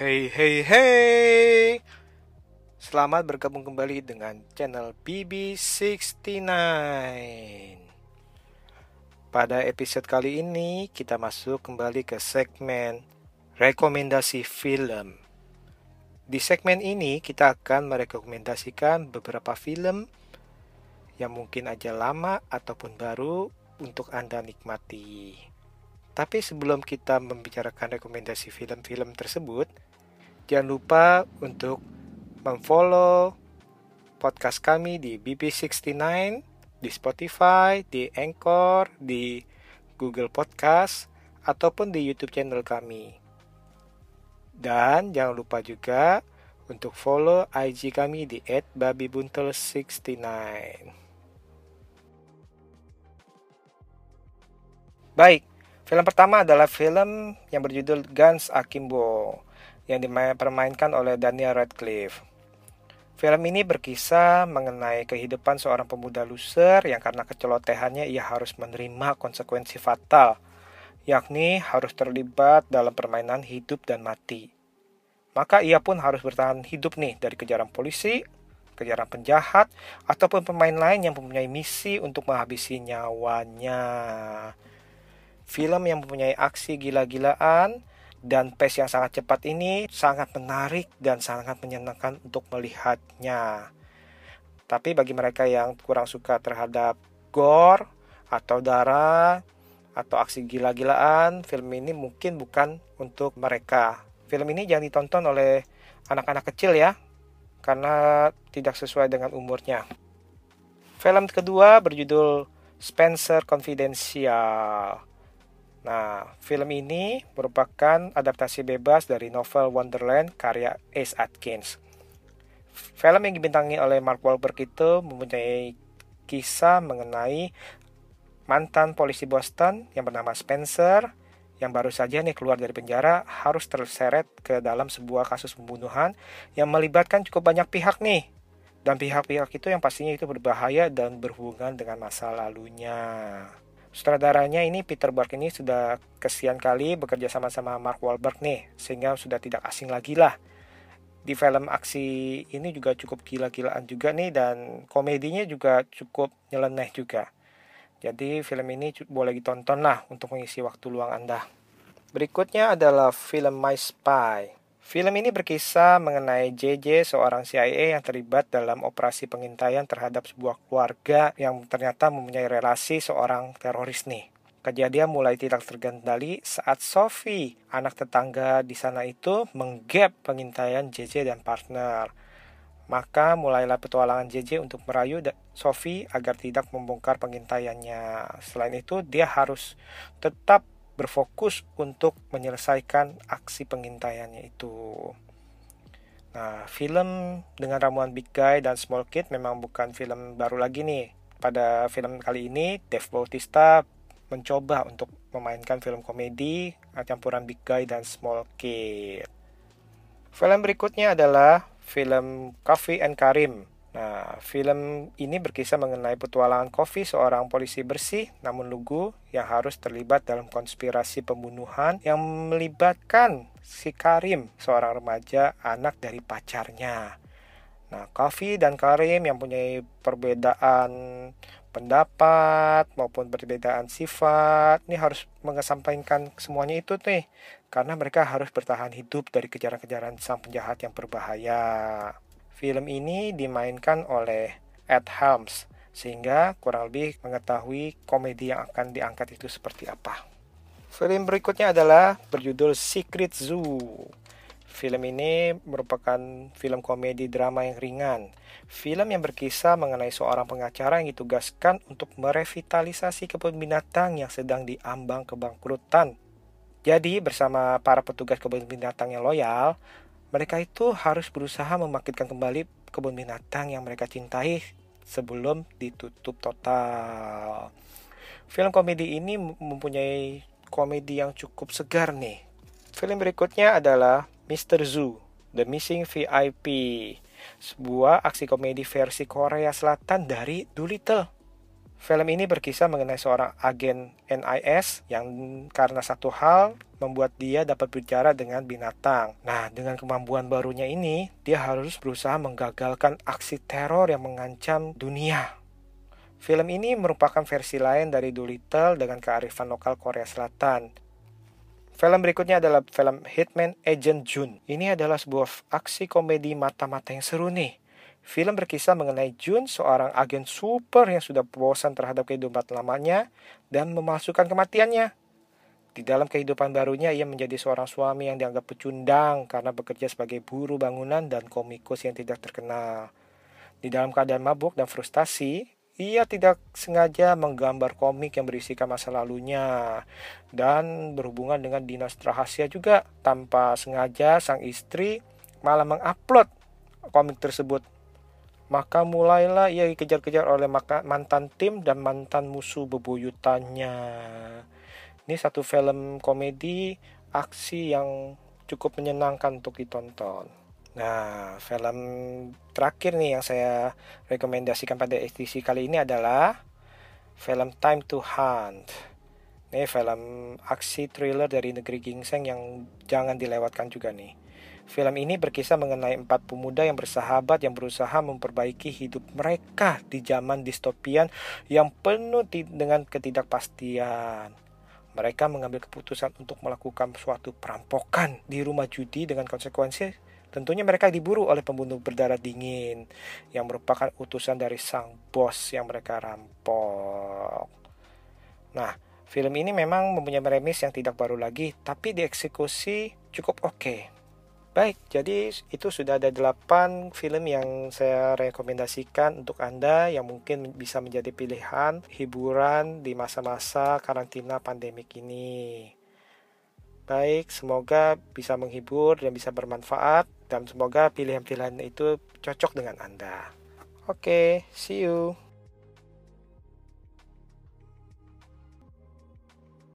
Hey hey hey. Selamat bergabung kembali dengan channel BB69 Pada episode kali ini kita masuk kembali ke segmen Rekomendasi film. Di segmen ini kita akan merekomendasikan beberapa film yang mungkin aja lama ataupun baru untuk Anda nikmati. Tapi sebelum kita membicarakan rekomendasi film-film tersebut, Jangan lupa untuk memfollow podcast kami di BB69, di Spotify, di Anchor, di Google Podcast, ataupun di YouTube channel kami. Dan jangan lupa juga untuk follow IG kami di @babibuntel69. Baik, film pertama adalah film yang berjudul Guns Akimbo yang dipermainkan oleh Daniel Radcliffe. Film ini berkisah mengenai kehidupan seorang pemuda loser yang karena kecelotehannya ia harus menerima konsekuensi fatal, yakni harus terlibat dalam permainan hidup dan mati. Maka ia pun harus bertahan hidup nih dari kejaran polisi, kejaran penjahat, ataupun pemain lain yang mempunyai misi untuk menghabisi nyawanya. Film yang mempunyai aksi gila-gilaan, dan pace yang sangat cepat ini sangat menarik dan sangat menyenangkan untuk melihatnya. Tapi bagi mereka yang kurang suka terhadap gore atau darah atau aksi gila-gilaan, film ini mungkin bukan untuk mereka. Film ini jangan ditonton oleh anak-anak kecil ya, karena tidak sesuai dengan umurnya. Film kedua berjudul Spencer Confidential. Nah, film ini merupakan adaptasi bebas dari novel Wonderland karya Ace Atkins. Film yang dibintangi oleh Mark Wahlberg itu mempunyai kisah mengenai mantan polisi Boston yang bernama Spencer yang baru saja nih keluar dari penjara harus terseret ke dalam sebuah kasus pembunuhan yang melibatkan cukup banyak pihak nih. Dan pihak-pihak itu yang pastinya itu berbahaya dan berhubungan dengan masa lalunya. Sutradaranya ini Peter Berg ini sudah kesian kali bekerja sama-sama Mark Wahlberg nih, sehingga sudah tidak asing lagi lah. Di film aksi ini juga cukup gila-gilaan juga nih dan komedinya juga cukup nyeleneh juga. Jadi film ini boleh ditonton lah untuk mengisi waktu luang Anda. Berikutnya adalah film My Spy. Film ini berkisah mengenai JJ, seorang CIA yang terlibat dalam operasi pengintaian terhadap sebuah keluarga yang ternyata mempunyai relasi seorang teroris nih. Kejadian mulai tidak terkendali saat Sophie, anak tetangga di sana itu, menggap pengintaian JJ dan partner. Maka mulailah petualangan JJ untuk merayu Sophie agar tidak membongkar pengintaiannya. Selain itu, dia harus tetap berfokus untuk menyelesaikan aksi pengintaiannya itu. Nah, film dengan ramuan Big Guy dan Small Kid memang bukan film baru lagi nih. Pada film kali ini, Dave Bautista mencoba untuk memainkan film komedi campuran Big Guy dan Small Kid. Film berikutnya adalah film Coffee and Karim Nah, film ini berkisah mengenai petualangan Kofi, seorang polisi bersih namun lugu yang harus terlibat dalam konspirasi pembunuhan yang melibatkan si Karim, seorang remaja anak dari pacarnya. Nah, Kofi dan Karim yang punya perbedaan pendapat maupun perbedaan sifat, ini harus mengesampaikan semuanya itu nih, karena mereka harus bertahan hidup dari kejaran-kejaran sang penjahat yang berbahaya. Film ini dimainkan oleh Ed Helms, sehingga kurang lebih mengetahui komedi yang akan diangkat itu seperti apa. Film berikutnya adalah berjudul Secret Zoo. Film ini merupakan film komedi drama yang ringan. Film yang berkisah mengenai seorang pengacara yang ditugaskan untuk merevitalisasi kebun binatang yang sedang diambang kebangkrutan. Jadi bersama para petugas kebun binatang yang loyal, mereka itu harus berusaha membangkitkan kembali kebun binatang yang mereka cintai sebelum ditutup total. Film komedi ini mempunyai komedi yang cukup segar nih. Film berikutnya adalah Mr. Zoo, The Missing VIP, sebuah aksi komedi versi Korea Selatan dari Doolittle. Film ini berkisah mengenai seorang agen NIS yang karena satu hal membuat dia dapat bicara dengan binatang. Nah, dengan kemampuan barunya ini, dia harus berusaha menggagalkan aksi teror yang mengancam dunia. Film ini merupakan versi lain dari Doolittle dengan kearifan lokal Korea Selatan. Film berikutnya adalah film Hitman Agent Jun. Ini adalah sebuah aksi komedi mata-mata yang seru nih. Film berkisah mengenai Jun, seorang agen super yang sudah bosan terhadap kehidupan lamanya dan memasukkan kematiannya. Di dalam kehidupan barunya, ia menjadi seorang suami yang dianggap pecundang karena bekerja sebagai buruh bangunan dan komikus yang tidak terkenal. Di dalam keadaan mabuk dan frustasi, ia tidak sengaja menggambar komik yang berisikan masa lalunya dan berhubungan dengan dinas rahasia juga tanpa sengaja sang istri malah mengupload komik tersebut. Maka mulailah ia dikejar-kejar oleh mantan tim dan mantan musuh bebuyutannya. Ini satu film komedi aksi yang cukup menyenangkan untuk ditonton. Nah, film terakhir nih yang saya rekomendasikan pada edisi kali ini adalah film Time to Hunt. Ini film aksi thriller dari negeri gingseng yang jangan dilewatkan juga nih. Film ini berkisah mengenai empat pemuda yang bersahabat yang berusaha memperbaiki hidup mereka di zaman distopian yang penuh dengan ketidakpastian. Mereka mengambil keputusan untuk melakukan suatu perampokan di rumah judi dengan konsekuensi Tentunya mereka diburu oleh pembunuh berdarah dingin yang merupakan utusan dari sang bos yang mereka rampok. Nah, film ini memang mempunyai premis yang tidak baru lagi, tapi dieksekusi cukup oke. Okay. Baik, jadi itu sudah ada 8 film yang saya rekomendasikan untuk Anda yang mungkin bisa menjadi pilihan hiburan di masa-masa karantina pandemik ini. Baik, semoga bisa menghibur dan bisa bermanfaat dan semoga pilihan-pilihan itu cocok dengan Anda. Oke, okay, see you.